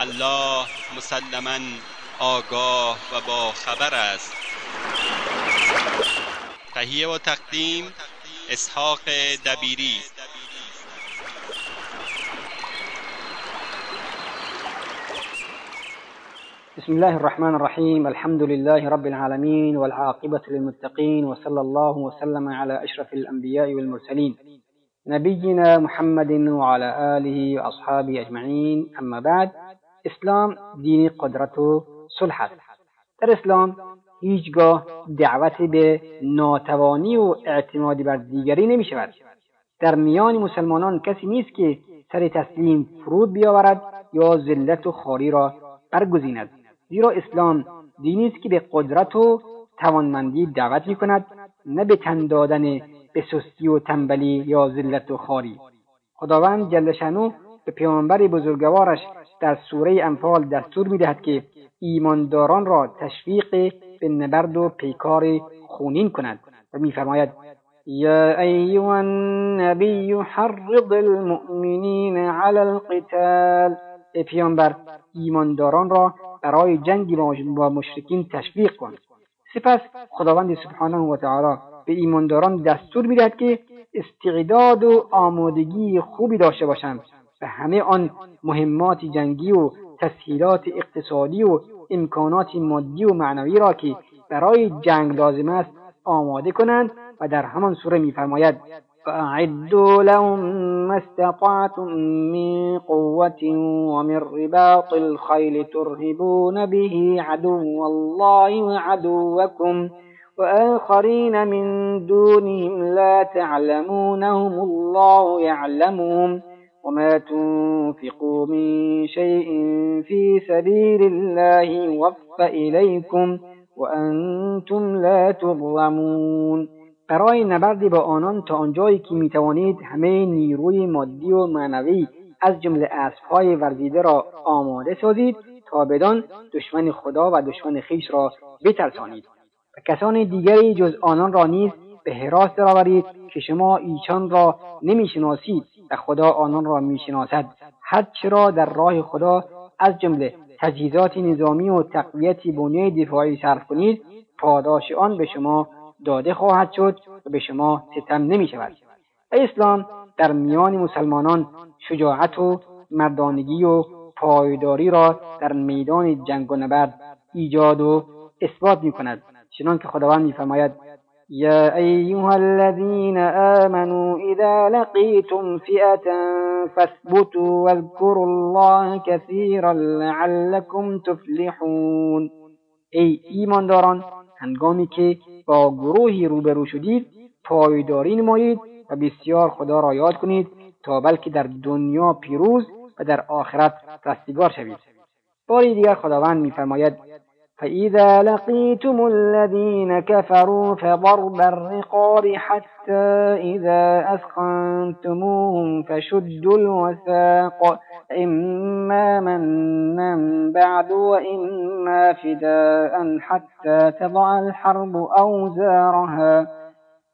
الله مسلما آگاه و با خبر است. تهیه و تقدیم اسحاق دبیری. بسم الله الرحمن الرحيم. الحمد لله رب العالمين والعاقبة للمتقين وصلى الله وسلم على أشرف الأنبياء والمرسلين. نبينا محمد وعلى آله وأصحابه أجمعين. أما بعد اسلام دین قدرت و صلح است. در اسلام هیچگاه دعوت به ناتوانی و اعتمادی بر دیگری نمی شود در میان مسلمانان کسی نیست که سر تسلیم فرود بیاورد یا ذلت و خاری را برگزیند. زیرا اسلام دینی است که به قدرت و توانمندی دعوت می کند نه به تن دادن به سستی و تنبلی یا ذلت و خاری. خداوند جل شانو به پیامبر بزرگوارش در سوره انفال دستور می‌دهد که ایمانداران را تشویق به نبرد و پیکار خونین کند و میفرماید یا ایها النبی حرض المؤمنین علی القتال ای پیامبر ایمانداران را برای جنگ با مشرکین تشویق کن. سپس خداوند سبحانه و تعالی به ایمانداران دستور می‌دهد که استعداد و آمادگی خوبی داشته باشند. و همه آن مهمات جنگی و تسهیلات اقتصادی و امکانات مادی و معنوی را که برای جنگ لازم است آماده کنند و در همان سوره میفرماید فأعدوا لهم ما استطعتم من قوة ومن رباط الخيل ترهبون به عدو الله وعدوكم وآخرين من دونهم لا تعلمونهم الله يعلمهم وما تنفقوا من شيء في سبيل الله يوفى إليكم وأنتم لا تظلمون. برای نبرد با آنان تا آنجایی که می‌توانید همه نیروی مادی و معنوی از جمله اسبهای ورزیده را آماده سازید تا بدان دشمن خدا و دشمن خیش را بترسانید و کسان دیگری جز آنان را نیز به حراس درآورید که شما ایشان را نمی‌شناسید. و خدا آنان را می‌شناسد. هرچه را در راه خدا از جمله تجهیزات نظامی و تقویت بنیه دفاعی صرف کنید پاداش آن به شما داده خواهد شد و به شما ستم نمی شود اسلام در میان مسلمانان شجاعت و مردانگی و پایداری را در میدان جنگ و نبرد ایجاد و اثبات می کند چنان که خداوند میفرماید يا أيها الذين آمنوا إذا لقيتم فئة فاثبتوا واذكروا الله كثيرا لعلكم تفلحون ای ایمانداران هنگامی که با گروهی روبرو شدید پایداری نمایید و بسیار خدا را یاد کنید تا بلکه در دنیا پیروز و در آخرت رستگار شوید. باری دیگر خداوند میفرماید فإذا لقيتم الذين كفروا فضرب الرقاب حتى إذا أثخنتموهم فشدوا الوثاق إما منا بعد وإما فداء حتى تضع الحرب أوزارها.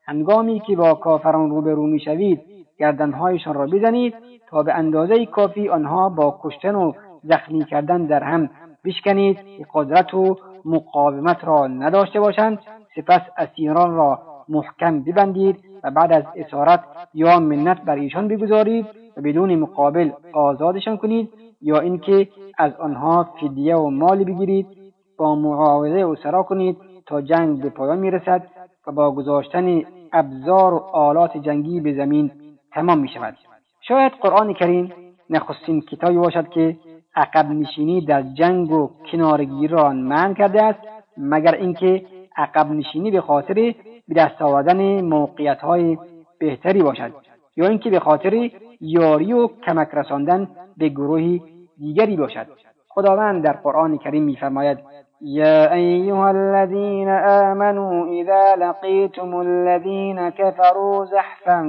هنگامی که با کافران روبرو می‌شوید گردنهایشان را بزنید تا به اندازه کافی آنها با کشتن و زخمی کردن در هم بشکنید که قدرت و مقاومت را نداشته باشند. سپس اسیران را محکم ببندید و بعد از اسارت یا منت بر ایشان بگذارید و بدون مقابل آزادشان کنید یا اینکه از آنها فدیه و مالی بگیرید. با معاوضه اسرا کنید تا جنگ به پایان می‌رسد و با گذاشتن ابزار و آلات جنگی به زمین تمام می شود شاید قرآن کریم نخستین کتابی باشد که عقب نشینی در جنگ و کنارگیری را منع کرده است مگر اینکه عقب نشینی به خاطر به دست آوردن موقعیت های بهتری باشد یا اینکه به خاطر یاری و کمک رساندن به گروهی دیگری باشد. خداوند در قرآن کریم میفرماید یا ایها الذین آمنوا اذا لقیتم الذین كفروا زحفا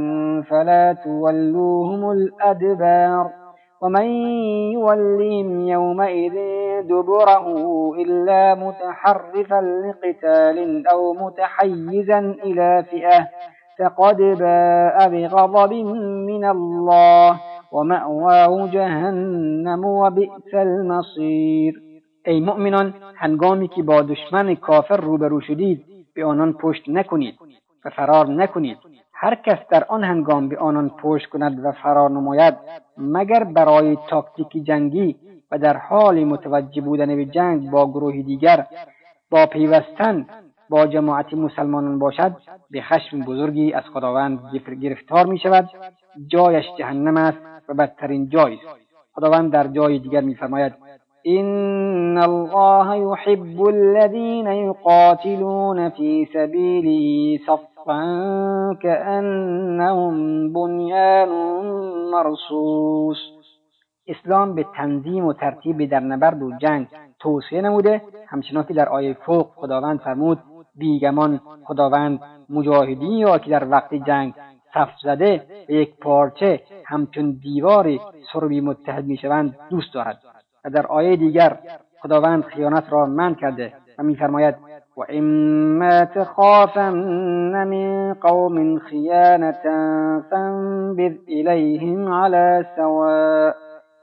فلا تولوهم الادبار. ومن يولهم يومئذ دبره إلا متحرفا لقتال أو متحيزا إلى فئة فقد باء بغضب من الله ومأواه جهنم وبئس المصیر ای مؤمنان هنگامی که با دشمن کافر روبرو شدید به آنان پشت نکنید و فرار نکنید. هر کس در آن هنگام به آنان پشت کند و فرار نماید مگر برای تاکتیک جنگی و در حال متوجه بودن به جنگ با گروه دیگر با پیوستن با جماعت مسلمانان باشد به خشم بزرگی از خداوند گرفتار می شود جایش جهنم است و بدترین جای است خداوند در جای دیگر میفرماید إن الله يحب الذين يقاتلون في سبيله صفا كأنهم بنيان مرصوص. اسلام به تنظیم و ترتیب در نبرد و جنگ توصیه نموده. همچنان که در آیه فوق خداوند فرمود بیگمان خداوند مجاهدین را که در وقت جنگ صف زده به یک پارچه همچون دیواری سربی متحد می‌شوند دوست دارد. و در آیه دیگر خداوند خیانت را من کرده و میفرماید و اما تخافن من قوم خیانتا فانبذ الیهم علی سواء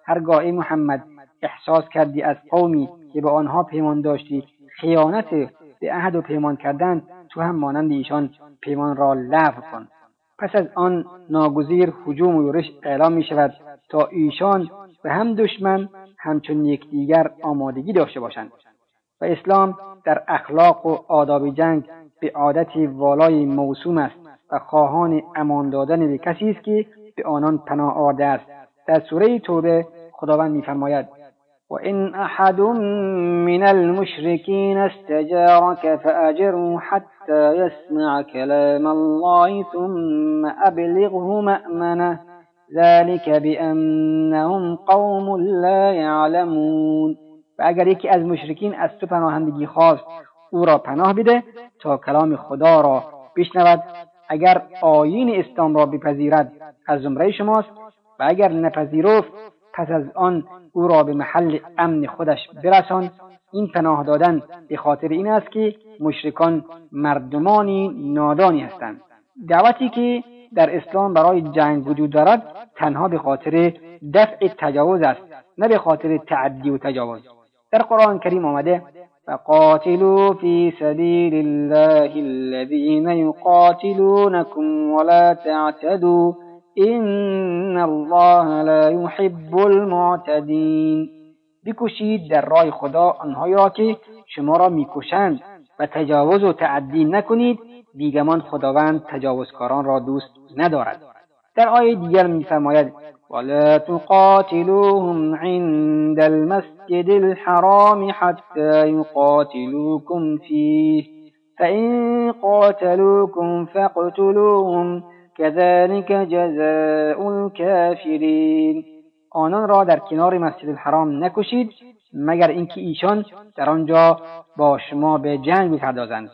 هرگاه محمد احساس کردی از قومی که به آنها پیمان داشتی خیانت به عهد و پیمان کردن تو هم مانند ایشان پیمان را لغو کن. پس از آن ناگزیر حجوم و یورش اعلام می شود تا ایشان و هم دشمن همچون یکدیگر آمادگی داشته باشند. و اسلام در اخلاق و آداب جنگ به عادتی والای موسوم است و خواهان امان دادن به کسی است که به آنان پناه آورده است. در سوره توبه خداوند میفرماید وإن أحد من المشركين استجارك فأجره حتى يسمع كلام الله ثم أبلغه مأمنه. ذلك بأنهم قوم لا يعلمون. و اگر یکی از مشرکین از تو پناهندگی خواست او را پناه بده تا کلام خدا را بشنود. اگر آیین اسلام را بپذیرد از زمره شماست. و اگر نپذیرفت پس از آن او را به محل امن خودش برسان. این پناه دادن به خاطر این است که مشرکان مردمانی نادانی هستند. دعوتی که در اسلام برای جنگ وجود دارد تنها به خاطر دفع تجاوز است نه به خاطر تعدی و تجاوز. در قرآن کریم آمده فقاتلوا في سبيل الله الذين يقاتلونكم ولا تعتدوا این الله لا يحب المعتدین. بکشید در راه خدا آنهایی را که شما را می‌کشند و تجاوز و تعدی نکنید بیگمان خداوند تجاوزکاران را دوست ندارد. در آیه دیگر میفرماید ولا تقاتلوهم عند المسجد الحرام حتى يقاتلوكم فيه. فإن قاتلوكم فاقتلوهم كذلك جزاء الكافرین آنان را در کنار مسجد الحرام نکشید مگر اینکه ایشان در آنجا با شما به جنگ بپردازند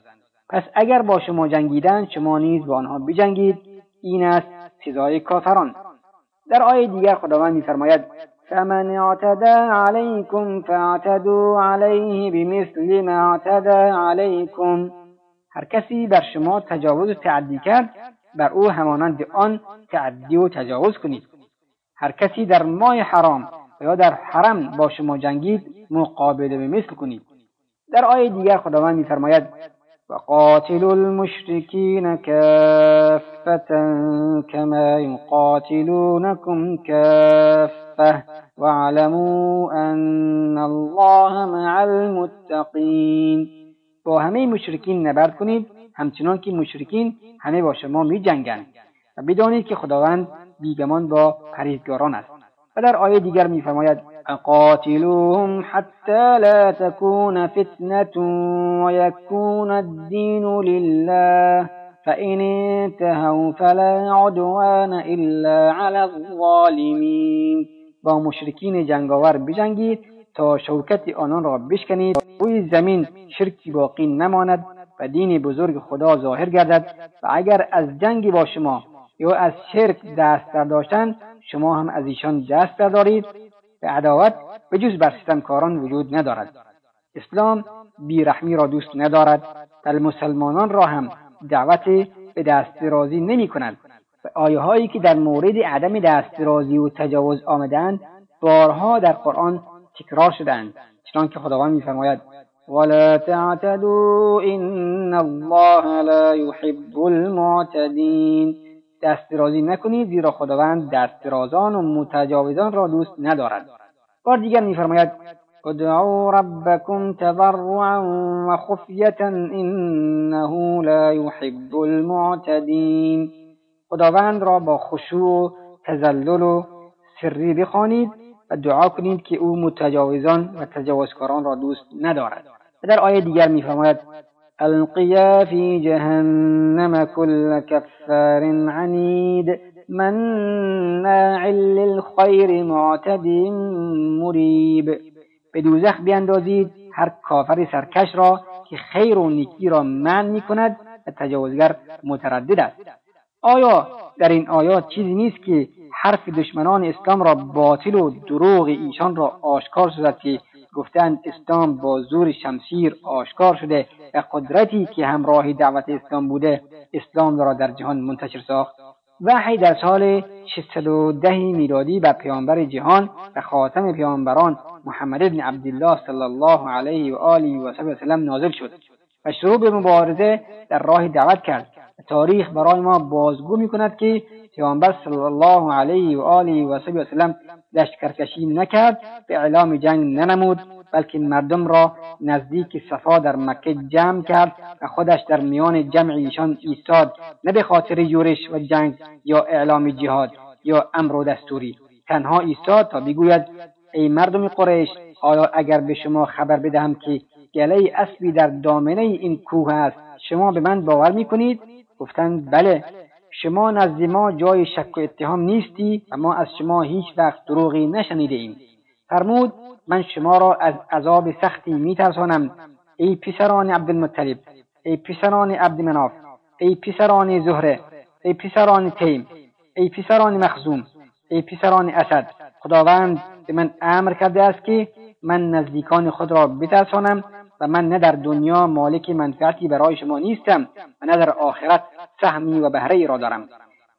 پس اگر با شما جنگیدند شما نیز با آنها بجنگید. این است سزای کافران. در آیه دیگر خداوند میفرماید فمن اعتدى عليكم فاعتدوا عليه بمثل ما اعتدى عليكم هر کسی بر شما تجاوز و تعدی کرد بر او همانند آن تعدی و تجاوز کنید. هر کسی در ماه حرام یا در حرم با شما جنگید مقابله به مثل کنید. در آیه دیگر خداوند میفرماید وقاتلوا المشركين كافة كما يقاتلونكم كافة واعلموا أن الله مع المتقین با همه مشرکین نبرد کنید همچنان که مشرکین همه با شما می جنگند و بدانید که خداوند بیگمان با پریزگاران است. و در آیه دیگر میفرماید فقاتلوهم حتى لا تكون فتنة ويكون الدين لله فإن انتهوا فلا عدوان إلا على الظالمین با مشرکین جنگاور بجنگید تا شوکت آنان را بشکنید. روی زمین شرکی باقی نماند و دین بزرگ خدا ظاهر گردد و اگر از جنگ با شما یا از شرک دست برداشتن شما هم از ایشان دست بردارید. به عداوت به جز بر ستمکاران وجود ندارد. اسلام بیرحمی را دوست ندارد و مسلمانان را هم دعوت به دسترازی نمی کند. و آیه هایی که در مورد عدم دسترازی و تجاوز آمدند بارها در قرآن تکرار شدند چنانکه خداوند میفرماید ولا تعتدوا ان الله لا يحب المعتدین دسترازی نکنید زیرا خداوند دسترازان و متجاوزان را دوست ندارد. بار دیگر میفرماید ادعوا ربكم تضرعا وخفية انه لا يحب المعتدین. خداوند را با خشوع و تذلل و سری بخوانید و دعا کنید که او متجاوزان و تجاوزکاران را دوست ندارد. و در آیه دیگر میفرماید القیا فی جهنم كل كفار عنید مناع للخیر معتد مریب به دوزخ هر کافر سرکش را که خیر و نیکی را من می کند و تجاوزگر متردد است. آیا در این آیات چیزی نیست که حرف دشمنان اسلام را باطل و دروغ ایشان را آشکار شد که گفتند اسلام با زور شمشیر آشکار شده و قدرتی که همراه دعوت اسلام بوده اسلام را در جهان منتشر ساخت وحی در سال 610 میلادی بر پیامبر جهان و خاتم پیامبران محمد ابن عبدالله صلی الله علیه و آله و سلم نازل شد و شروع به مبارزه در راه دعوت کرد. تاریخ برای ما بازگو می کند که پیامبر صلی الله علیه و آله و سلم لشکرکشی نکرد به اعلام جنگ ننمود بلکه مردم را نزدیک صفا در مکه جمع کرد و خودش در میان جمع ایشان ایستاد. نه به خاطر یورش و جنگ یا اعلام جهاد یا امر و دستوری. تنها ایستاد تا بگوید ای مردم قریش آیا اگر به شما خبر بدهم که گله اسبی در دامنه این کوه است شما به من باور می‌کنید؟ گفتند بله. شما نزد ما جای شک و اتهام نیستی و ما از شما هیچ وقت دروغی نشنیده ایم فرمود من شما را از عذاب سختی میترسانم ای پسران عبدالمطلب ای پسران عبدمناف ای پسران زهره ای پسران تیم ای پسران مخزوم ای پسران اسد. خداوند به من امر کرده است که من نزدیکان خود را بترسانم و من نه در دنیا مالک منفعتی برای شما نیستم و نه در آخرت سهمی و بهره ای را دارم.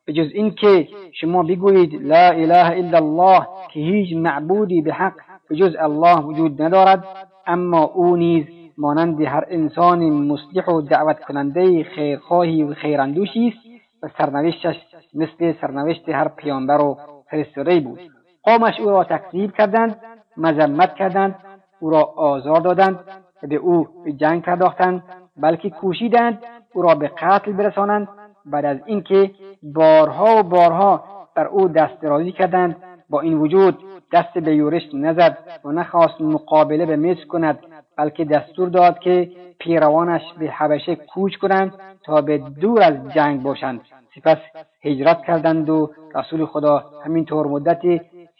به جز اینکه شما بگویید لا اله الا الله که هیچ معبودی به حق به جز الله وجود ندارد اما او نیز مانند هر انسان مصلح و دعوت کننده خیرخواهی و خیراندوشی است و سرنوشتش مثل سرنوشت هر پیامبر و فرستاده بود. قومش او را تکذیب کردند مذمت کردند او را آزار دادند به او به جنگ پرداختند بلکه کوشیدند او را به قتل برسانند بعد از اینکه بارها و بارها بر او دست درازی کردند با این وجود دست به یورش نزد و نخواست مقابله به مصر کند بلکه دستور داد که پیروانش به حبشه کوچ کنند تا به دور از جنگ باشند. سپس هجرت کردند و رسول خدا همینطور مدت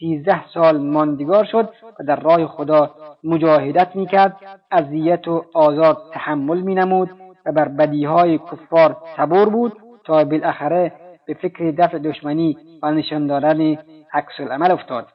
سیزده سال ماندگار شد و در راه خدا مجاهدت می‌کرد اذیت و آزاد تحمل مینمود و بر بدیهای کفار صبور بود تا بالاخره به فکر دفع دشمنی و نشان دادن عکس العمل افتاد.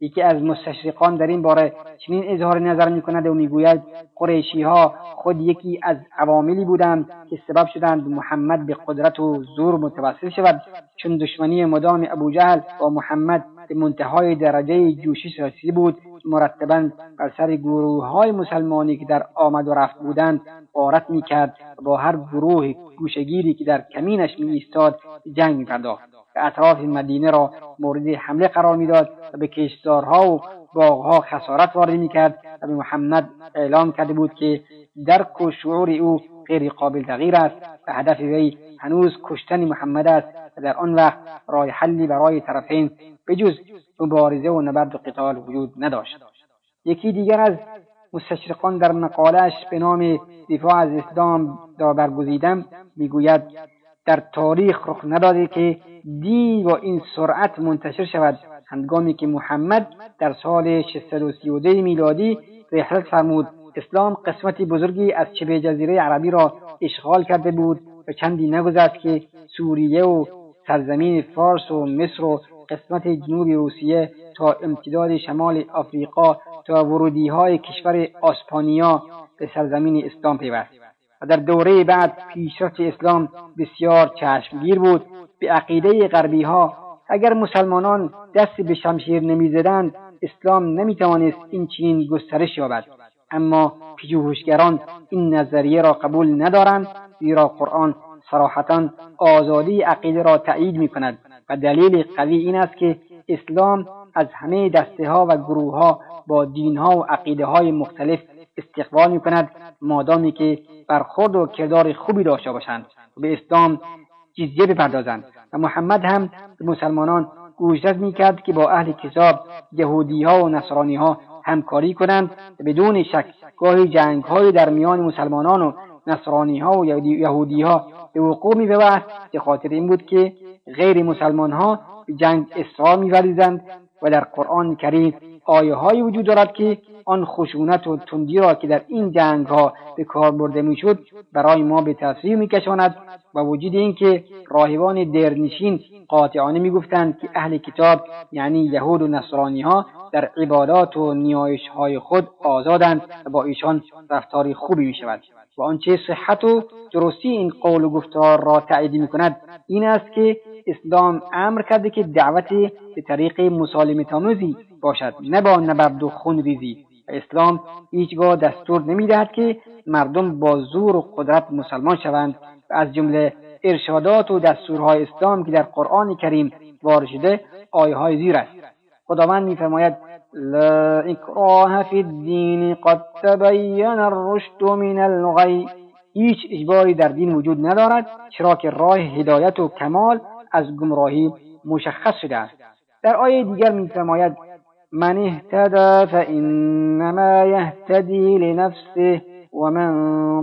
یکی از مستشرقان در این باره چنین اظهار نظر می کند و می‌گوید قریشی ها خود یکی از عواملی بودند که سبب شدند محمد به قدرت و زور متوسل شود. چون دشمنی مدام ابو جهل و محمد به منتهای درجه جوشش رسیده بود مرتبا بر سر گروه های مسلمانی که در آمد و رفت بودند غارت می‌کرد و با هر گروه گوشگیری که در کمینش می ایستاد جنگ می و اطراف مدینه را مورد حمله قرار می‌داد و به کشتزارها و باغها خسارت وارد می‌کرد و به محمد اعلام کرده بود که درک و شعور او غیر قابل تغییر است و هدف وی هنوز کشتن محمد است و در آن وقت راه حلی برای طرفین بجز مبارزه و نبرد و قتال وجود نداشت. یکی دیگر از مستشرقان در مقالش به نام دفاع از اسلام را برگزیدم می‌گوید در تاریخ رخ نداده که دین با این سرعت منتشر شود. هنگامی که محمد در سال 632 میلادی رحلت فرمود اسلام قسمتی بزرگی از شبه جزیره عربی را اشغال کرده بود و چندی نگذشت که سوریه و سرزمین فارس و مصر و قسمت جنوب روسیه تا امتداد شمال آفریقا تا ورودی های کشور آسپانیا به سرزمین اسلام پیوست و در دوره بعد پیشرفت اسلام بسیار چشمگیر بود. به عقیده غربی ها اگر مسلمانان دست به شمشیر نمی‌زدند اسلام نمی‌توانست این چنین گسترش یابد. اما پژوهشگران این نظریه را قبول ندارند زیرا قرآن صراحتا آزادی عقیده را تایید می کند و دلیل قوی این است که اسلام از همه دسته ها و گروه ها با دین ها و عقیده های مختلف استقبال می کند مادامی که برخورد و کردار خوبی داشته باشند و به اسلام جزیه بپردازند. و محمد هم به مسلمانان گوشزد می‌کرد که با اهل کتاب یهودی ها و نصرانی ها همکاری کنند و بدون شک گاهی جنگ های در میان مسلمانان و نصرانی ها و یهودی ها به وقوع می به خاطر این بود که غیر مسلمان ها جنگ اصرار میورزیدند و در قرآن کریم آیه های وجود دارد که آن خشونت و تندی را که در این جنگ ها به کار برده می‌شد برای ما به تصویر میکشاند و وجود اینکه راهبان درنشین قاطعانه می‌گفتند که اهل کتاب یعنی یهود و نصرانی ها در عبادات و نیایش های خود آزادند و با ایشان رفتاری خوبی می شود و آنچه صحت و درستی این قول و گفتار را تایید می کند این است که اسلام امر کرده که دعوت به طریق مسالمت باشد نه با نبرد و خون ریزی. و اسلام هیچگاه دستور نمی‌دهد که مردم با زور و قدرت مسلمان شوند. و از جمله ارشادات و دستورهای اسلام که در قرآن کریم وارد شده آیه های زیر است. خداوند میفرماید لا اکراه فی الدین قد تبین الرشد من الغی. هیچ اجباری در دین وجود ندارد چرا که راه هدایت و کمال از گمراهی مشخص شده است. در آیه دیگر میفرماید من اهتدى فإنما يهتدي لنفسه ومن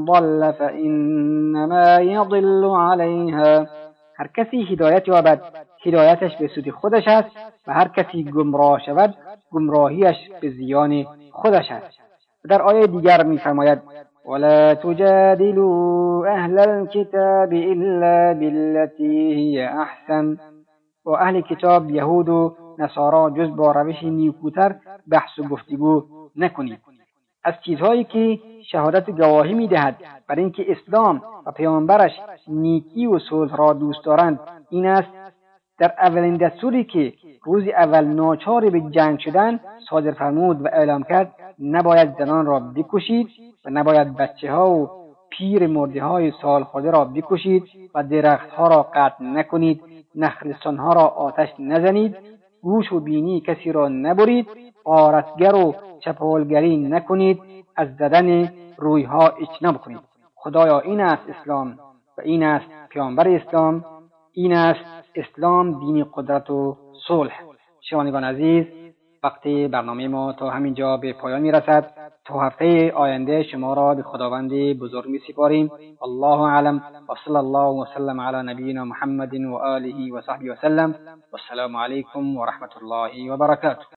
ضل فإنما يضل عليها. هر کسی هدایت یابد هدایتش به سود خودش است و هر کسی گمراه شود گمراهیش به زیان خودش است. در آیه دیگر میفرماید ولا تجادلوا اهل الكتاب الا بالتي هي احسن و اهل کتاب یهود و نصارا جز روش بحث و گفتگو از چیزهایی که شهادت گواهی می‌دهد بر اینکه اسلام و پیامبرش نیکی و صلح را دوست دارند این است در اولین دستوری که روز اول ناچار به جنگ شدن صادر فرمود و اعلام کرد نباید زنان را بکشید و نباید بچه ها و پیر مرده های سال خورده را بکشید و درخت ها را قطع نکنید نخلستان ها را آتش نزنید گوش و بینی کسی را نبرید آرتگر و چپولگری نکنید از زدن رویها اجتناب کنید. خدایا این است اسلام و این است پیامبر اسلام این است اسلام دین قدرت و صلح. شنوندگان عزیز وقتی برنامه ما تا همینجا به پایان می رسد تا هفته آینده شما را به خداوند بزرگ می سپاریم الله اعلم. و صلی الله وسلم علی نبینا محمد و آله و صحبه وسلم والسلام علیکم و رحمت الله و برکاته.